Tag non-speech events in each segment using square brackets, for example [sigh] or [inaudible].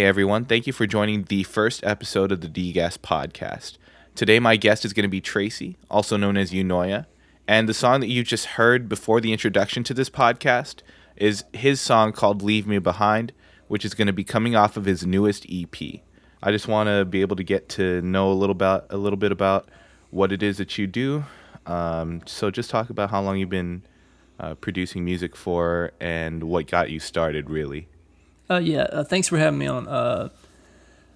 Hey everyone, thank you for joining the first episode of the Deguess podcast. Today my guest is going to be Tracy, also known as Eunoia, and the song that you just heard before the introduction to this podcast is his song called Leave Me Behind, which is going to be coming off of his newest EP. I just want to be able to get to know a little about a little bit about what it is that you do. Um, so just talk about how long you've been uh, producing music for and what got you started really. Uh, yeah, uh, thanks for having me on. Uh,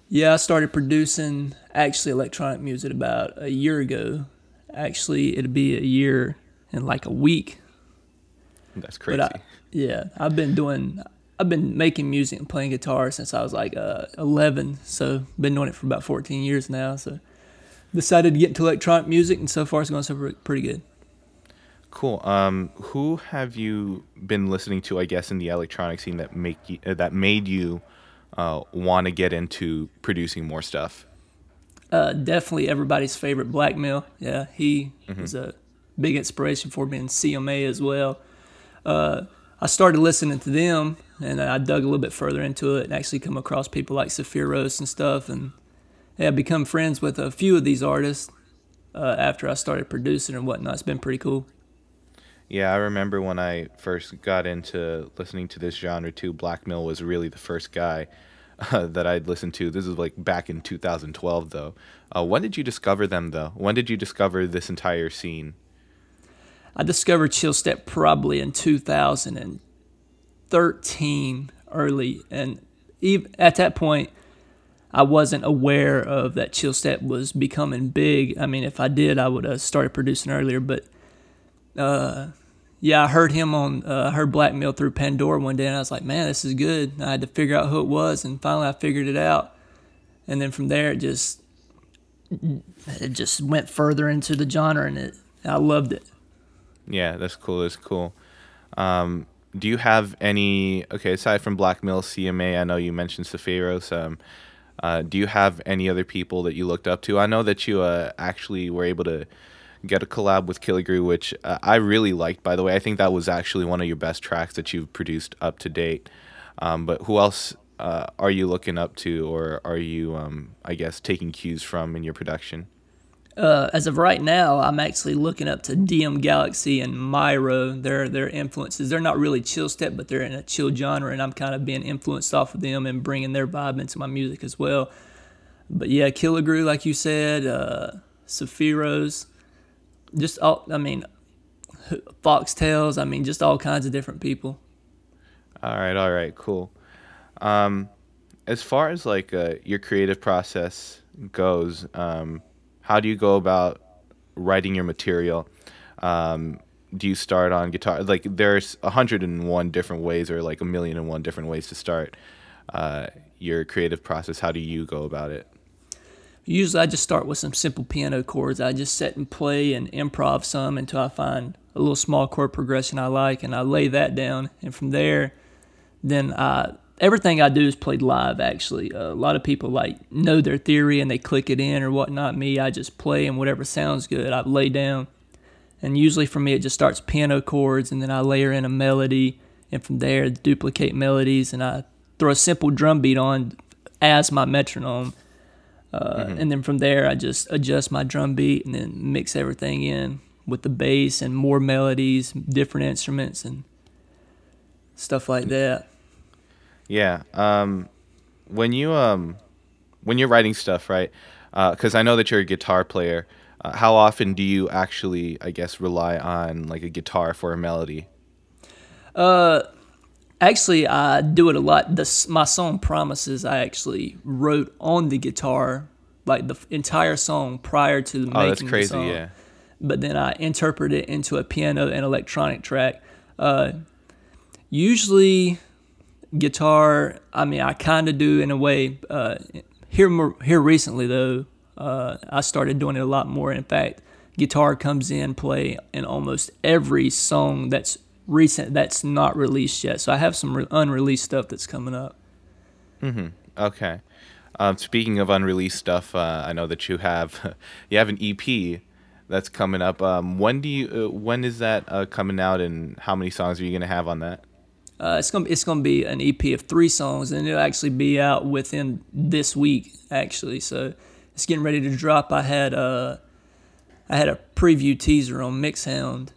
yeah, I started producing actually electronic music about a year ago. Actually, it'll be a year in like a week. That's crazy. I, yeah, I've been doing, I've been making music and playing guitar since I was like uh, 11. So been doing it for about 14 years now. So decided to get into electronic music, and so far it's going so pretty good. Cool. Um, who have you been listening to? I guess in the electronic scene that make you, uh, that made you uh, want to get into producing more stuff. Uh, definitely everybody's favorite Blackmill. Yeah, he mm-hmm. was a big inspiration for me in CMA as well. Uh, I started listening to them, and I dug a little bit further into it, and actually come across people like Sephiros and stuff, and yeah, become friends with a few of these artists uh, after I started producing and whatnot. It's been pretty cool. Yeah, I remember when I first got into listening to this genre too. Blackmill was really the first guy [laughs] uh, that I'd listened to. This is like back in 2012, though. Uh, when did you discover them, though? When did you discover this entire scene? I discovered Chill Step probably in 2013, early, and even at that point, I wasn't aware of that Chill Step was becoming big. I mean, if I did, I would have started producing earlier, but uh, yeah, I heard him on uh, heard Blackmill through Pandora one day, and I was like, man, this is good. And I had to figure out who it was, and finally I figured it out. And then from there, it just it just went further into the genre, and it I loved it. Yeah, that's cool. That's cool. Um, do you have any? Okay, aside from Blackmill, CMA, I know you mentioned Sephiros. Um, uh, do you have any other people that you looked up to? I know that you uh, actually were able to get a collab with Killigrew, which uh, I really liked. By the way, I think that was actually one of your best tracks that you've produced up to date. Um, but who else uh, are you looking up to, or are you, um, I guess, taking cues from in your production? Uh, as of right now, I'm actually looking up to DM Galaxy and Myro. Their their influences. They're not really chill step, but they're in a chill genre, and I'm kind of being influenced off of them and bringing their vibe into my music as well. But yeah, Killigrew, like you said, uh, Sephiros, just all I mean, foxtails. I mean, just all kinds of different people. All right, all right, cool. Um, as far as like uh, your creative process goes, um, how do you go about writing your material? Um, do you start on guitar? Like, there's a hundred and one different ways, or like a million and one different ways to start uh, your creative process. How do you go about it? Usually, I just start with some simple piano chords. I just sit and play and improv some until I find a little small chord progression I like, and I lay that down. And from there, then I everything I do is played live. Actually, uh, a lot of people like know their theory and they click it in or whatnot. Me, I just play and whatever sounds good, I lay down. And usually for me, it just starts piano chords, and then I layer in a melody, and from there duplicate melodies, and I throw a simple drum beat on as my metronome uh, mm-hmm. And then from there, I just adjust my drum beat and then mix everything in with the bass and more melodies, different instruments, and stuff like that. Yeah. Um, when you um, when you're writing stuff, right? Because uh, I know that you're a guitar player. Uh, how often do you actually, I guess, rely on like a guitar for a melody? Uh, Actually, I do it a lot. This my song "Promises" I actually wrote on the guitar, like the entire song prior to the oh, making that's crazy, the song. Yeah. But then I interpret it into a piano and electronic track. Uh, usually, guitar. I mean, I kind of do in a way. Uh, here, here recently though, uh, I started doing it a lot more. In fact, guitar comes in play in almost every song that's recent that's not released yet. So I have some re- unreleased stuff that's coming up. Mm-hmm. Okay. Um, speaking of unreleased stuff, uh, I know that you have [laughs] you have an EP that's coming up. Um, when do you uh, when is that uh, coming out, and how many songs are you gonna have on that? Uh, it's gonna it's gonna be an EP of three songs, and it'll actually be out within this week. Actually, so it's getting ready to drop. I had a I had a preview teaser on Mixhound,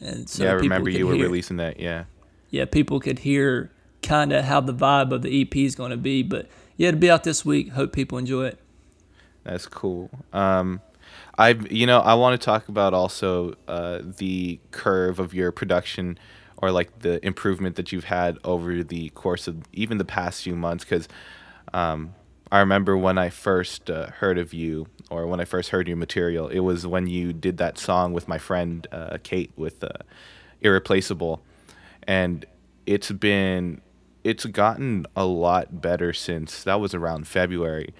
and so yeah, I remember you were hear- releasing that. Yeah. Yeah, people could hear kind of how the vibe of the EP is going to be. But yeah, it'll be out this week. Hope people enjoy it. That's cool. Um, I you know I want to talk about also uh, the curve of your production or like the improvement that you've had over the course of even the past few months because um, I remember when I first uh, heard of you or when I first heard your material it was when you did that song with my friend uh, Kate with uh, Irreplaceable and it's been it's gotten a lot better since that was around February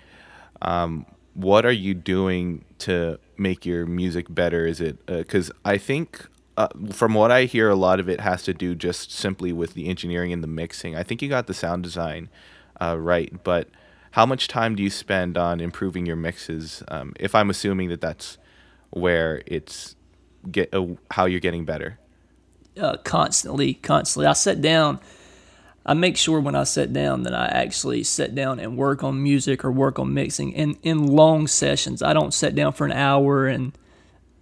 um, what are you doing to make your music better? Is it because I think uh, from what I hear, a lot of it has to do just simply with the engineering and the mixing. I think you got the sound design uh, right, but how much time do you spend on improving your mixes? Um, if I'm assuming that that's where it's get uh, how you're getting better. uh, constantly, constantly. I sit down. I make sure when I sit down that I actually sit down and work on music or work on mixing in in long sessions. I don't sit down for an hour and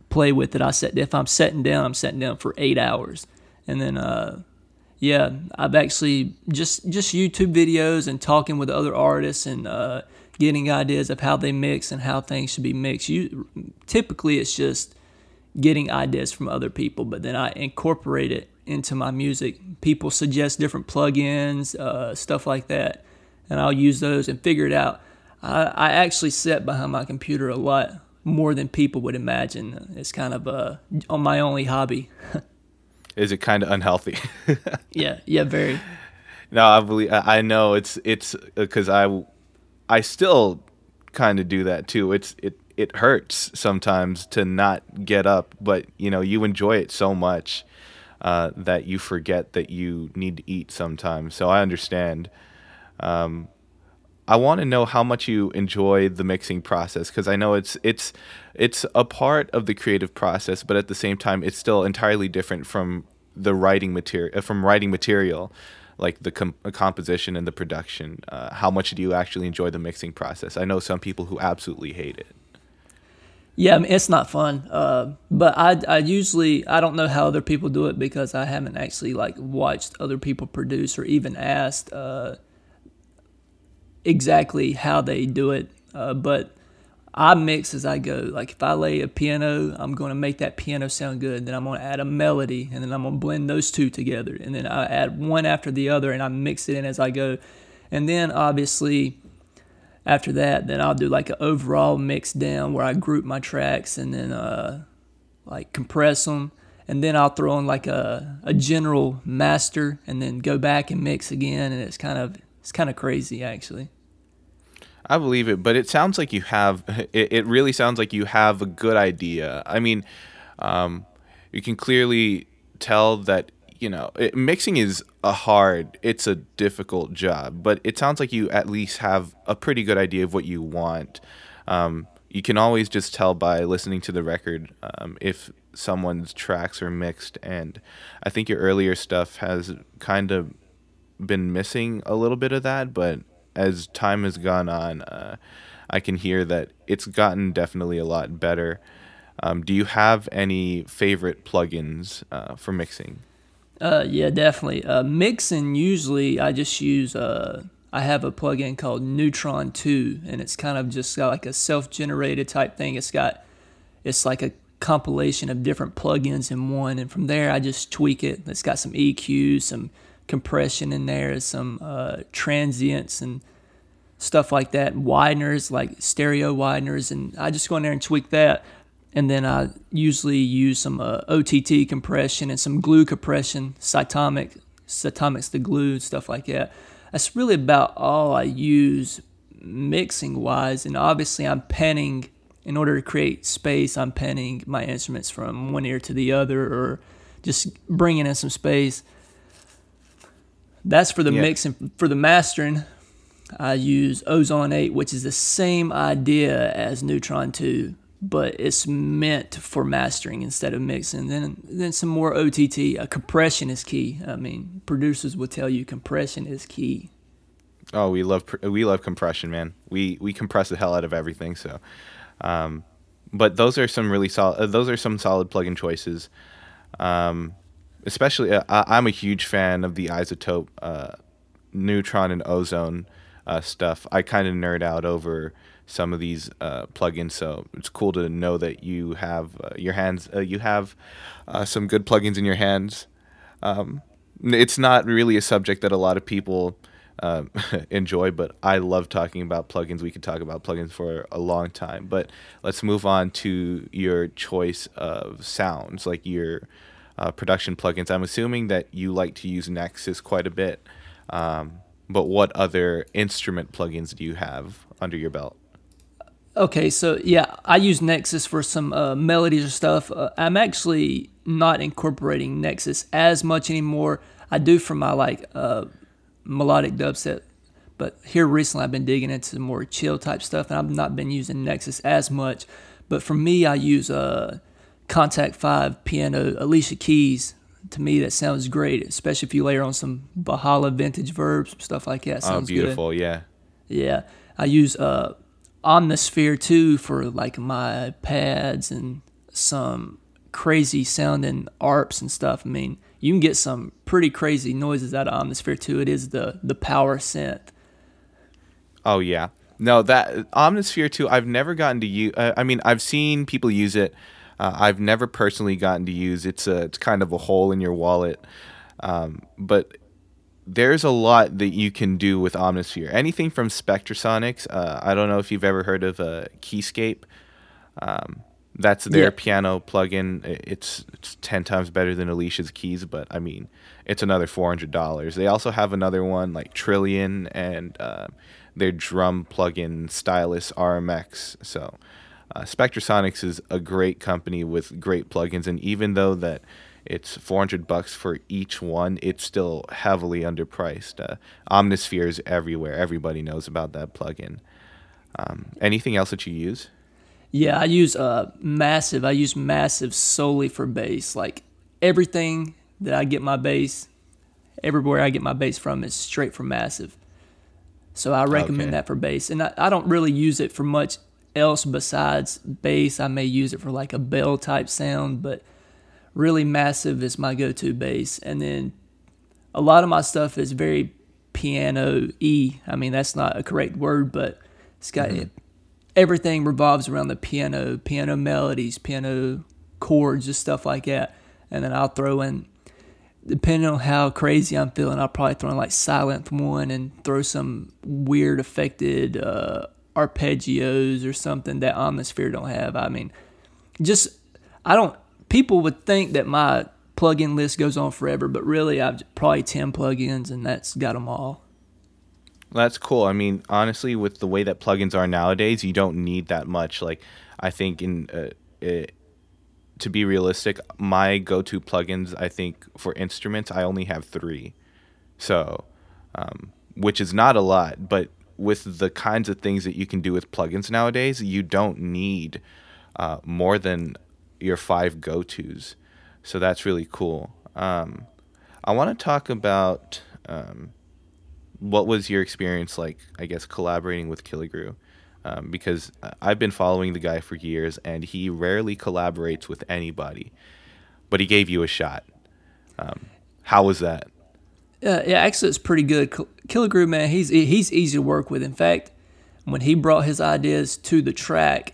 play with it. I sit if I'm sitting down, I'm sitting down for eight hours, and then uh, yeah, I've actually just just YouTube videos and talking with other artists and uh, getting ideas of how they mix and how things should be mixed. You typically it's just getting ideas from other people, but then I incorporate it into my music. People suggest different plugins, uh, stuff like that, and I'll use those and figure it out. I, I actually sit behind my computer a lot more than people would imagine. It's kind of uh, my only hobby. [laughs] Is it kind of unhealthy? [laughs] yeah, yeah, very. No, I believe I know it's it's because I I still kind of do that too. It's it it hurts sometimes to not get up, but you know you enjoy it so much uh, that you forget that you need to eat sometimes. So I understand. Um, I want to know how much you enjoy the mixing process because I know it's it's it's a part of the creative process, but at the same time, it's still entirely different from the writing material from writing material, like the com- uh, composition and the production. Uh, how much do you actually enjoy the mixing process? I know some people who absolutely hate it. Yeah, I mean, it's not fun. Uh, but I, I usually I don't know how other people do it because I haven't actually like watched other people produce or even asked uh, exactly how they do it. Uh, but I mix as I go. Like if I lay a piano, I'm going to make that piano sound good. Then I'm going to add a melody, and then I'm going to blend those two together, and then I add one after the other, and I mix it in as I go. And then obviously after that, then I'll do like an overall mix down where I group my tracks and then uh, like compress them. And then I'll throw in like a, a general master and then go back and mix again. And it's kind of it's kind of crazy actually. I believe it, but it sounds like you have. [laughs] It, it really sounds like you have a good idea. I mean, um, you can clearly tell that you know it, mixing is a hard. It's a difficult job, but it sounds like you at least have a pretty good idea of what you want. Um, you can always just tell by listening to the record um, if someone's tracks are mixed, and I think your earlier stuff has kind of been missing a little bit of that, but as time has gone on, uh, I can hear that it's gotten definitely a lot better. Um, do you have any favorite plugins uh, for mixing? Uh, yeah, definitely. Uh, mixing usually I just use uh, I have a plugin called Neutron Two, and it's kind of just got like a self-generated type thing. It's got it's like a compilation of different plugins in one, and from there I just tweak it. It's got some EQ, some compression in there, some uh, transients and stuff like that, wideners like stereo wideners, and I just go in there and tweak that. And then I usually use some uh, OTT compression and some glue compression, cytomic, cytomic's the glue, stuff like that. That's really about all I use mixing wise. And obviously, I'm penning in order to create space. I'm penning my instruments from one ear to the other, or just bringing in some space. That's for the Yeah. mixing. For the mastering, I use Ozone 8, which is the same idea as Neutron 2, but it's meant for mastering instead of mixing. Then then some more OTT. Uh, compression is key. I mean, producers will tell you compression is key. Oh, we love we love compression, man. We we compress the hell out of everything. So, um, but those are some really solid. Uh, those are some solid plugin choices. Um, especially, uh, I, am a huge fan of the iZotope uh, neutron and ozone uh, stuff. I kind of nerd out over some of these uh, plugins. So it's cool to know that you have uh, your hands, uh, you have some good plugins in your hands. Um, it's not really a subject that a lot of people [laughs] enjoy, but I love talking about plugins. We could talk about plugins for a long time, but let's move on to your choice of sounds, like your uh, production plugins. I'm assuming that you like to use Nexus quite a bit. Um, but what other instrument plugins do you have under your belt? Okay, so yeah, I use Nexus for some uh, melodies or stuff. Uh, I'm actually not incorporating Nexus as much anymore. I do for my like uh, melodic dubstep, but here recently I've been digging into more chill type stuff, and I've not been using Nexus as much. But for me, I use uh, Kontakt Five piano Alicia Keys. To me, that sounds great, especially if you layer on some Valhalla vintage verbs, stuff like that. Oh, sounds oh, beautiful, good. yeah. Yeah, I use uh, Omnisphere too for like my pads and some crazy sounding arps and stuff. I mean, you can get some pretty crazy noises out of Omnisphere too. It is the the power synth. Oh yeah, no that Omnisphere too. I've never gotten to use. Uh, I mean, I've seen people use it. Uh, I've never personally gotten to use. It's a it's kind of a hole in your wallet, um, but there's a lot that you can do with Omnisphere. Anything from Spectrasonics. Uh, I don't know if you've ever heard of uh, Keyscape. Um, that's their yeah. piano plugin. It's it's ten times better than Alicia's keys, but I mean, it's another four hundred dollars. They also have another one like Trilian and uh, their drum plugin Stylus RMX. So, uh, Spectrasonics is a great company with great plugins, and even though that it's 400 bucks for each one. It's still heavily underpriced. Uh, Omnisphere is everywhere. Everybody knows about that plugin. Um, anything else that you use? Yeah, I use uh, Massive. I use Massive solely for bass. Like everything that I get my bass, everywhere I get my bass from is straight from Massive. So I recommend okay. that for bass. And I, I don't really use it for much else besides bass. I may use it for like a bell type sound, but really massive is my go-to bass, and then a lot of my stuff is very piano e. I mean, that's not a correct word, but it's got mm-hmm. everything revolves around the piano, piano melodies, piano chords, just stuff like that. And then I'll throw in, depending on how crazy I'm feeling, I'll probably throw in like Sylenth One and throw some weird affected uh, arpeggios or something that Omnisphere don't have. I mean, just I don't people would think that my plugin list goes on forever, but really I've probably 10 plugins and that's got them all. That's cool. I mean, honestly, with the way that plugins are nowadays, you don't need that much. Like, I think in uh, it, to be realistic, my go-to plugins, I think for instruments, I only have three, so um, which is not a lot. But with the kinds of things that you can do with plugins nowadays, you don't need uh, more than your five go tos. So that's really cool. Um, I want to talk about um, what was your experience like, I guess, collaborating with Killigrew. Um, because I've been following the guy for years and he rarely collaborates with anybody, but he gave you a shot. Um, how was that? Uh, yeah, actually, it's pretty good. Killigrew, man, he's he's easy to work with. In fact, when he brought his ideas to the track,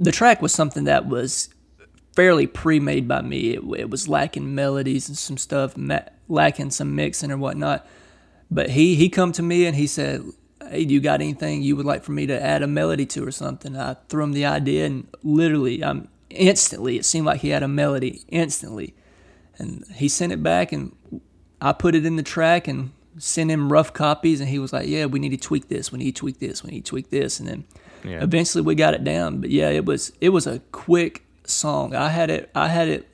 the track was something that was fairly pre-made by me. It, it was lacking melodies and some stuff, lacking some mixing or whatnot. But he he come to me and he said, "Hey, do you got anything you would like for me to add a melody to or something?" I threw him the idea, and literally, I'm instantly. It seemed like he had a melody instantly, and he sent it back, and I put it in the track and sent him rough copies, and he was like, "Yeah, we need to tweak this. We need to tweak this. We need to tweak this," and then. Yeah. Eventually, we got it down, but yeah, it was it was a quick song. I had it I had it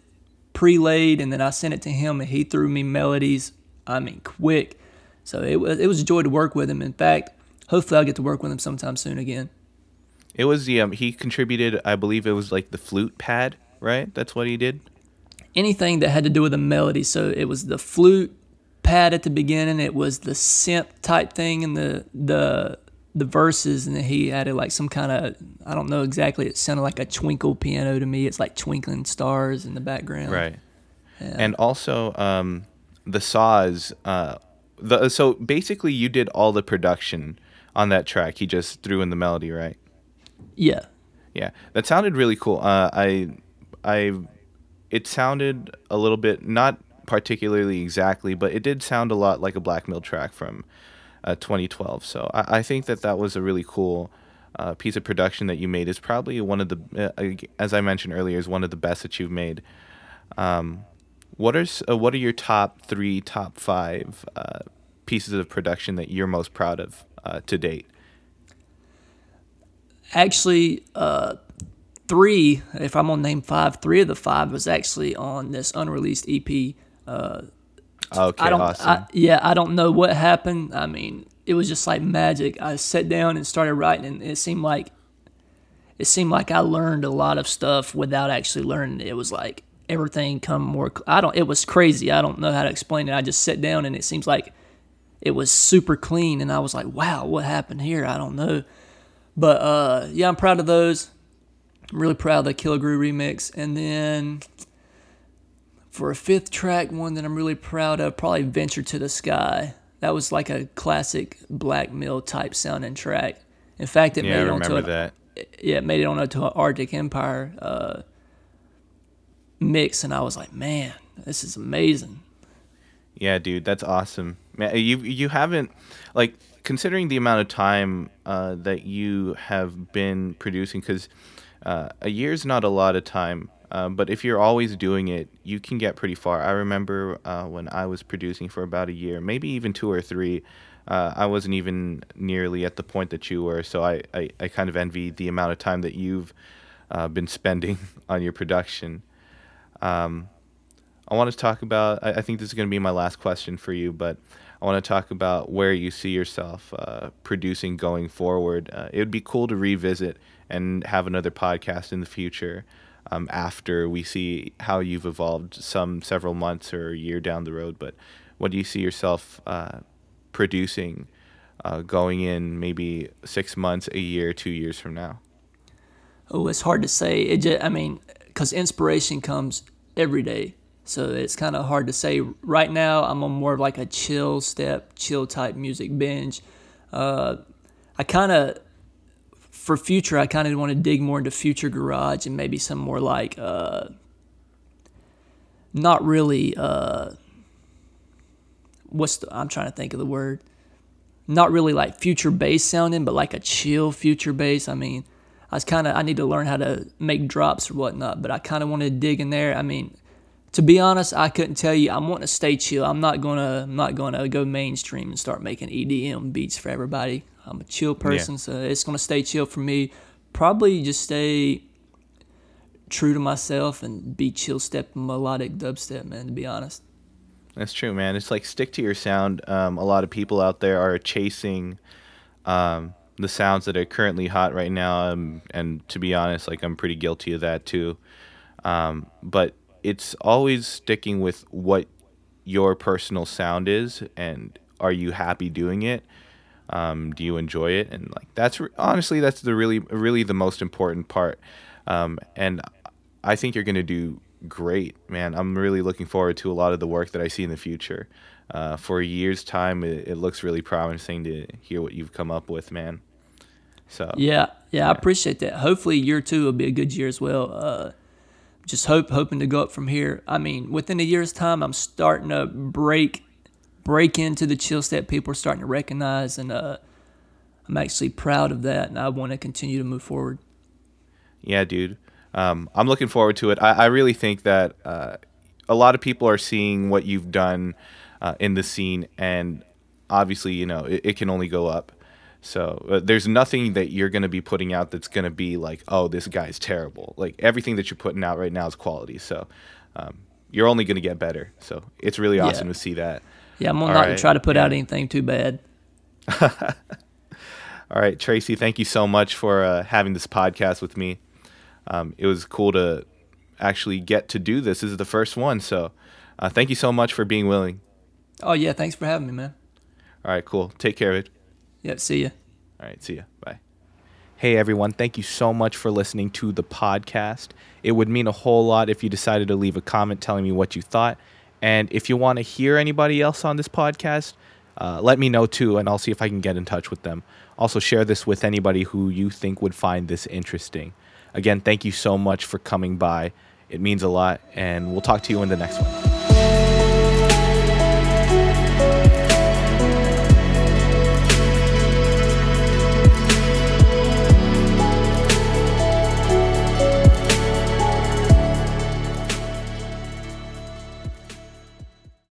pre-laid and then I sent it to him and he threw me melodies. I mean, quick. So it was it was a joy to work with him. In fact, hopefully I'll get to work with him sometime soon again. It was the um, he contributed. I believe it was like the flute pad, right? That's what he did. Anything that had to do with a melody. So it was the flute pad at the beginning. It was the synth type thing in the the the verses, and then he added like some kind of I don't know exactly. It sounded like a twinkle piano to me. It's like twinkling stars in the background. Right. And also um, the saws. Uh, the so basically you did all the production on that track. He just threw in the melody, right? Yeah. Yeah, that sounded really cool. Uh, I, I, it sounded a little bit not particularly exactly, but it did sound a lot like a Blackmill track from uh, 2012. So I, I think that that was a really cool uh, piece of production that you made. Is probably one of the, uh, as I mentioned earlier, is one of the best that you've made. Um, what are uh, what are your top three, top five uh, pieces of production that you're most proud of uh, to date? Actually, uh, three. If I'm gonna name five, three of the five was actually on this unreleased EP. Uh, Okay, I don't. awesome. I, yeah, I don't know what happened. I mean, it was just like magic. I sat down and started writing, and it seemed like it seemed like I learned a lot of stuff without actually learning. It was like everything come more. I don't. It was crazy. I don't know how to explain it. I just sat down, and it seems like it was super clean, and I was like, "Wow, what happened here?" I don't know. But uh, yeah, I'm proud of those. I'm really proud of the Killigrew remix, and then for a fifth track, one that I'm really proud of, probably Venture to the Sky. That was like a classic Blackmill type sounding track. In fact, it yeah, made it onto an, that. yeah, it made it onto an Arctic Empire uh, mix, and I was like, man, this is amazing. Yeah, dude, that's awesome. Man, you you haven't like considering the amount of time uh, that you have been producing because uh, a year's not a lot of time. Uh, but if you're always doing it, you can get pretty far. I remember uh, when I was producing for about a year, maybe even two or three. Uh, I wasn't even nearly at the point that you were, so I, I, I kind of envy the amount of time that you've uh, been spending [laughs] on your production. Um, I want to talk about. I, I think this is going to be my last question for you, but I want to talk about where you see yourself uh, producing going forward. Uh, it would be cool to revisit and have another podcast in the future um, after we see how you've evolved some several months or a year down the road. But what do you see yourself uh, producing uh, going in maybe six months, a year, two years from now? Oh, it's hard to say. It just, I mean, because inspiration comes every day. So it's kind of hard to say. Right now, I'm on more of like a chill step, chill type music binge. Uh, I kind of, for future, I kind of want to dig more into future garage and maybe some more like, uh, not really, uh, what's the, I'm trying to think of the word. Not really like future bass sounding, but like a chill future bass. I mean, I was kind of I need to learn how to make drops or whatnot, but I kind of want to dig in there. I mean, to be honest, I couldn't tell you. I'm wanting to stay chill. I'm not gonna I'm not gonna go mainstream and start making EDM beats for everybody. I'm a chill person, so it's gonna stay chill for me. Probably just stay true to myself and be chill step melodic dubstep, man. To be honest. That's true, man. It's like stick to your sound. Um, a lot of people out there are chasing um, the sounds that are currently hot right now, um, and to be honest, like I'm pretty guilty of that too. Um, but it's always sticking with what your personal sound is, and are you happy doing it? Um, do you enjoy it? And like that's re- honestly that's the really really the most important part. Um, and I think you're gonna do great, man. I'm really looking forward to a lot of the work that I see in the future. Uh, for a year's time, it, it looks really promising to hear what you've come up with, man. So Yeah, yeah, I appreciate that. Hopefully, year two will be a good year as well. Uh, just hope hoping to go up from here. I mean, within a year's time, I'm starting to break break into the chill step. People are starting to recognize, and uh, I'm actually proud of that, and I want to continue to move forward. Yeah, dude. Um, I'm looking forward to it. I, I really think that uh, a lot of people are seeing what you've done uh, in the scene, and obviously, you know, it, it can only go up. So uh, there's nothing that you're going to be putting out that's going to be like, oh, this guy's terrible. Like everything that you're putting out right now is quality. So um, you're only going to get better. So it's really awesome Yeah. to see that. Yeah, I'm gonna All not right, try to put out anything too bad. [laughs] All right, Tracy, thank you so much for uh, having this podcast with me. Um, it was cool to actually get to do this. This is the first one, so uh, thank you so much for being willing. Oh yeah, thanks for having me, man. All right, cool. Take care of it. Yep, see ya. All right, see ya. Bye. Hey everyone, thank you so much for listening to the podcast. It would mean a whole lot if you decided to leave a comment telling me what you thought. And if you want to hear anybody else on this podcast, uh, let me know too, and I'll see if I can get in touch with them. Also, share this with anybody who you think would find this interesting. Again, thank you so much for coming by. It means a lot, and we'll talk to you in the next one.